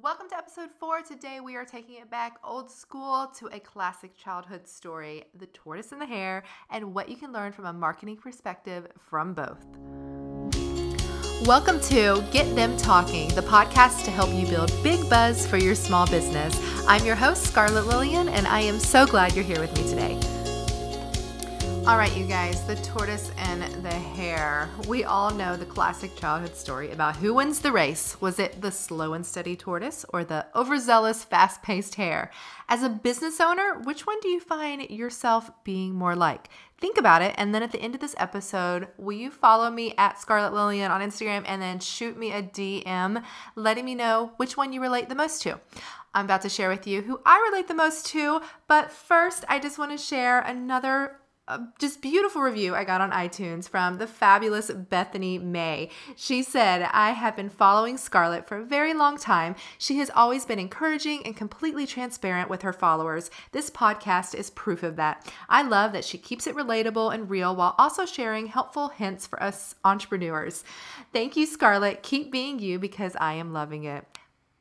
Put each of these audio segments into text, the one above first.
Welcome to episode four. Today we are taking it back old school to a classic childhood story The Tortoise and the Hare, and what you can learn from a marketing perspective from both. Welcome to Get Them Talking, the podcast to help you build big buzz for your small business. I'm your host, Scarlett Lillian, and I am so glad you're here with me today. All right, you guys, the tortoise and the hare. We all know the classic childhood story about who wins the race. Was it the slow and steady tortoise or the overzealous, fast paced hare? As a business owner, which one do you find yourself being more like? Think about it, and then at the end of this episode, will you follow me at Scarlett Lillian on Instagram and then shoot me a DM letting me know which one you relate the most to? I'm about to share with you who I relate the most to, but first, I just want to share another a just beautiful review I got on iTunes from the fabulous Bethany May. She said, I have been following Scarlett for a very long time. She has always been encouraging and completely transparent with her followers. This podcast is proof of that. I love that she keeps it relatable and real while also sharing helpful hints for us entrepreneurs. Thank you, Scarlett. Keep being you because I am loving it.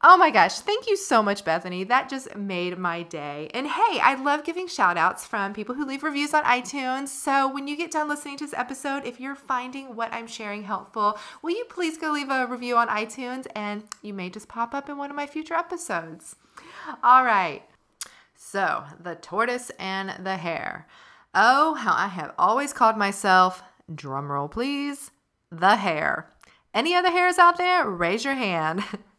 Oh my gosh, thank you so much, Bethany. That just made my day. And hey, I love giving shout outs from people who leave reviews on iTunes. So when you get done listening to this episode, if you're finding what I'm sharing helpful, will you please go leave a review on iTunes and you may just pop up in one of my future episodes. All right. So, the tortoise and the hare. Oh, how I have always called myself, drumroll please, the hare. Any other hares out there? Raise your hand.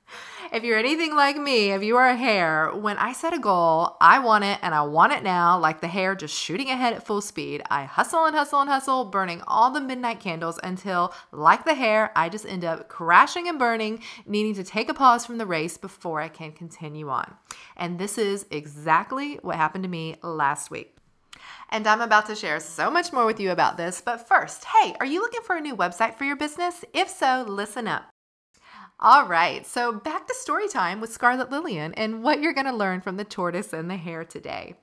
if you're anything like me, if you are a hare, when I set a goal, I want it and I want it now, like the hare just shooting ahead at full speed. I hustle and hustle and hustle, burning all the midnight candles until, like the hare, I just end up crashing and burning, needing to take a pause from the race before I can continue on. And this is exactly what happened to me last week. And I'm about to share so much more with you about this. But first, hey, are you looking for a new website for your business? If so, listen up. All right, so back to story time with Scarlett Lillian and what you're going to learn from the tortoise and the hare today.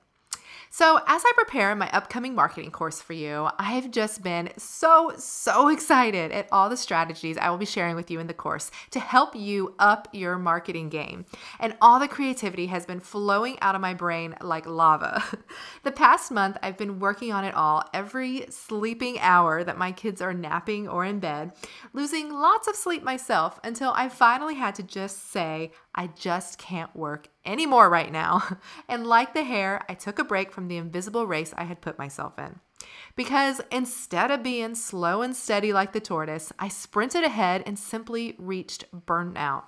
So, as I prepare my upcoming marketing course for you, I have just been so, so excited at all the strategies I will be sharing with you in the course to help you up your marketing game. And all the creativity has been flowing out of my brain like lava. the past month, I've been working on it all every sleeping hour that my kids are napping or in bed, losing lots of sleep myself until I finally had to just say, I just can't work anymore right now. And like the hare, I took a break from the invisible race I had put myself in. Because instead of being slow and steady like the tortoise, I sprinted ahead and simply reached burnout.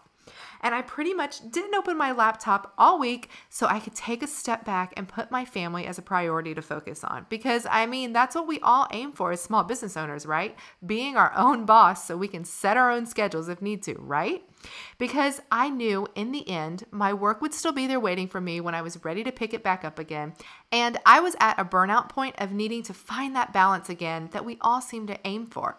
And I pretty much didn't open my laptop all week so I could take a step back and put my family as a priority to focus on. Because I mean, that's what we all aim for as small business owners, right? Being our own boss so we can set our own schedules if need to, right? Because I knew in the end my work would still be there waiting for me when I was ready to pick it back up again. And I was at a burnout point of needing to find that balance again that we all seem to aim for.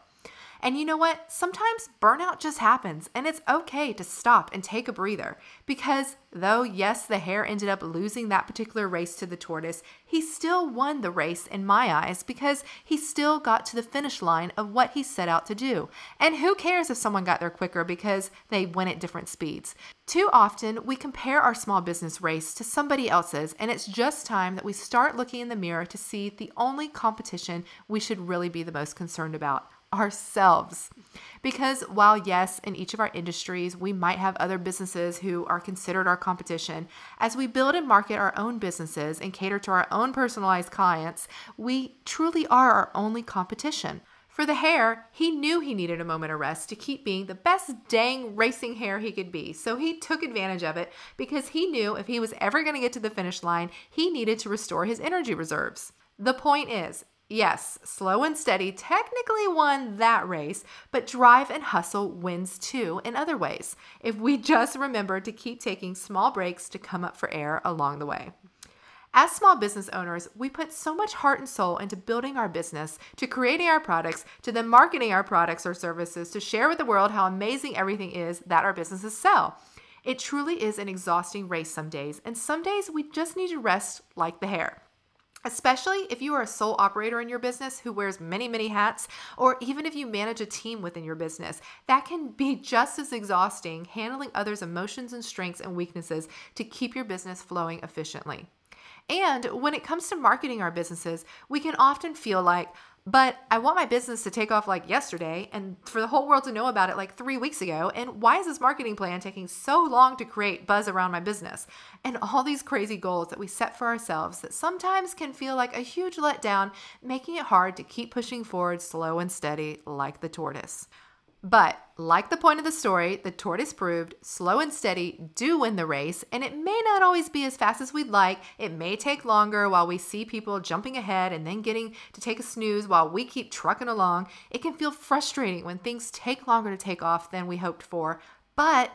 And you know what? Sometimes burnout just happens, and it's okay to stop and take a breather. Because though, yes, the hare ended up losing that particular race to the tortoise, he still won the race in my eyes because he still got to the finish line of what he set out to do. And who cares if someone got there quicker because they went at different speeds? Too often, we compare our small business race to somebody else's, and it's just time that we start looking in the mirror to see the only competition we should really be the most concerned about ourselves. Because while, yes, in each of our industries, we might have other businesses who are considered our competition, as we build and market our own businesses and cater to our own personalized clients, we truly are our only competition. For the hare, he knew he needed a moment of rest to keep being the best dang racing hare he could be. So he took advantage of it because he knew if he was ever going to get to the finish line, he needed to restore his energy reserves. The point is, Yes, slow and steady technically won that race, but drive and hustle wins too in other ways if we just remember to keep taking small breaks to come up for air along the way. As small business owners, we put so much heart and soul into building our business, to creating our products, to then marketing our products or services, to share with the world how amazing everything is that our businesses sell. It truly is an exhausting race some days, and some days we just need to rest like the hare. Especially if you are a sole operator in your business who wears many, many hats, or even if you manage a team within your business, that can be just as exhausting handling others' emotions and strengths and weaknesses to keep your business flowing efficiently. And when it comes to marketing our businesses, we can often feel like, but I want my business to take off like yesterday and for the whole world to know about it like three weeks ago. And why is this marketing plan taking so long to create buzz around my business? And all these crazy goals that we set for ourselves that sometimes can feel like a huge letdown, making it hard to keep pushing forward slow and steady like the tortoise. But like the point of the story, the tortoise proved slow and steady do win the race, and it may not always be as fast as we'd like. It may take longer while we see people jumping ahead and then getting to take a snooze while we keep trucking along. It can feel frustrating when things take longer to take off than we hoped for. But,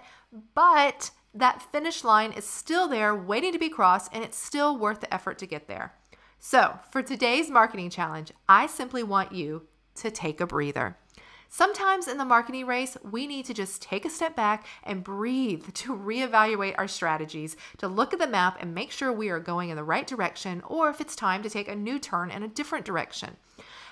but, that finish line is still there waiting to be crossed, and it's still worth the effort to get there. So, for today's marketing challenge, I simply want you to take a breather. Sometimes in the marketing race, we need to just take a step back and breathe to reevaluate our strategies, to look at the map and make sure we are going in the right direction, or if it's time to take a new turn in a different direction.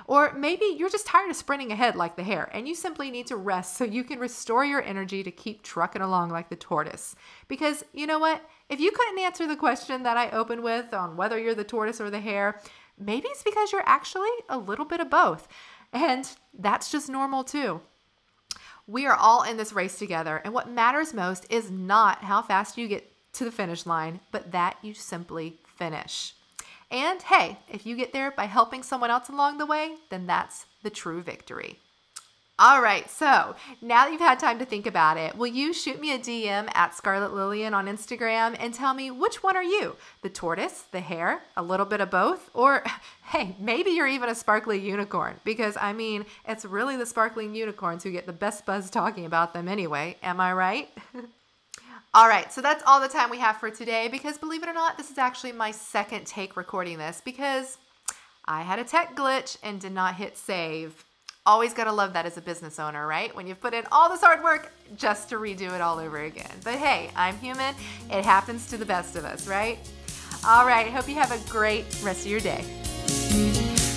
Or maybe you're just tired of sprinting ahead like the hare and you simply need to rest so you can restore your energy to keep trucking along like the tortoise. Because you know what? If you couldn't answer the question that I opened with on whether you're the tortoise or the hare, maybe it's because you're actually a little bit of both. And that's just normal too. We are all in this race together, and what matters most is not how fast you get to the finish line, but that you simply finish. And hey, if you get there by helping someone else along the way, then that's the true victory. All right, so now that you've had time to think about it, will you shoot me a DM at Scarlett Lillian on Instagram and tell me which one are you? The tortoise, the hare, a little bit of both? Or hey, maybe you're even a sparkly unicorn because I mean, it's really the sparkling unicorns who get the best buzz talking about them anyway. Am I right? all right, so that's all the time we have for today because believe it or not, this is actually my second take recording this because I had a tech glitch and did not hit save. Always got to love that as a business owner, right? When you've put in all this hard work just to redo it all over again. But hey, I'm human. It happens to the best of us, right? All right, hope you have a great rest of your day.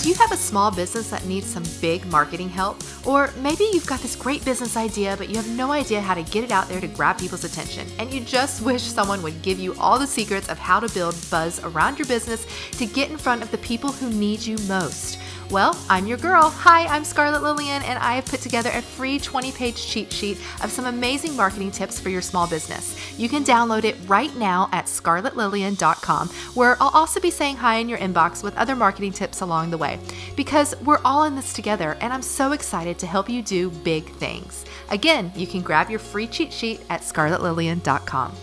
Do you have a small business that needs some big marketing help? Or maybe you've got this great business idea, but you have no idea how to get it out there to grab people's attention, and you just wish someone would give you all the secrets of how to build buzz around your business to get in front of the people who need you most. Well, I'm your girl. Hi, I'm Scarlett Lillian, and I have put together a free 20 page cheat sheet of some amazing marketing tips for your small business. You can download it right now at scarlettlillian.com, where I'll also be saying hi in your inbox with other marketing tips along the way. Because we're all in this together, and I'm so excited to help you do big things. Again, you can grab your free cheat sheet at scarlettlillian.com.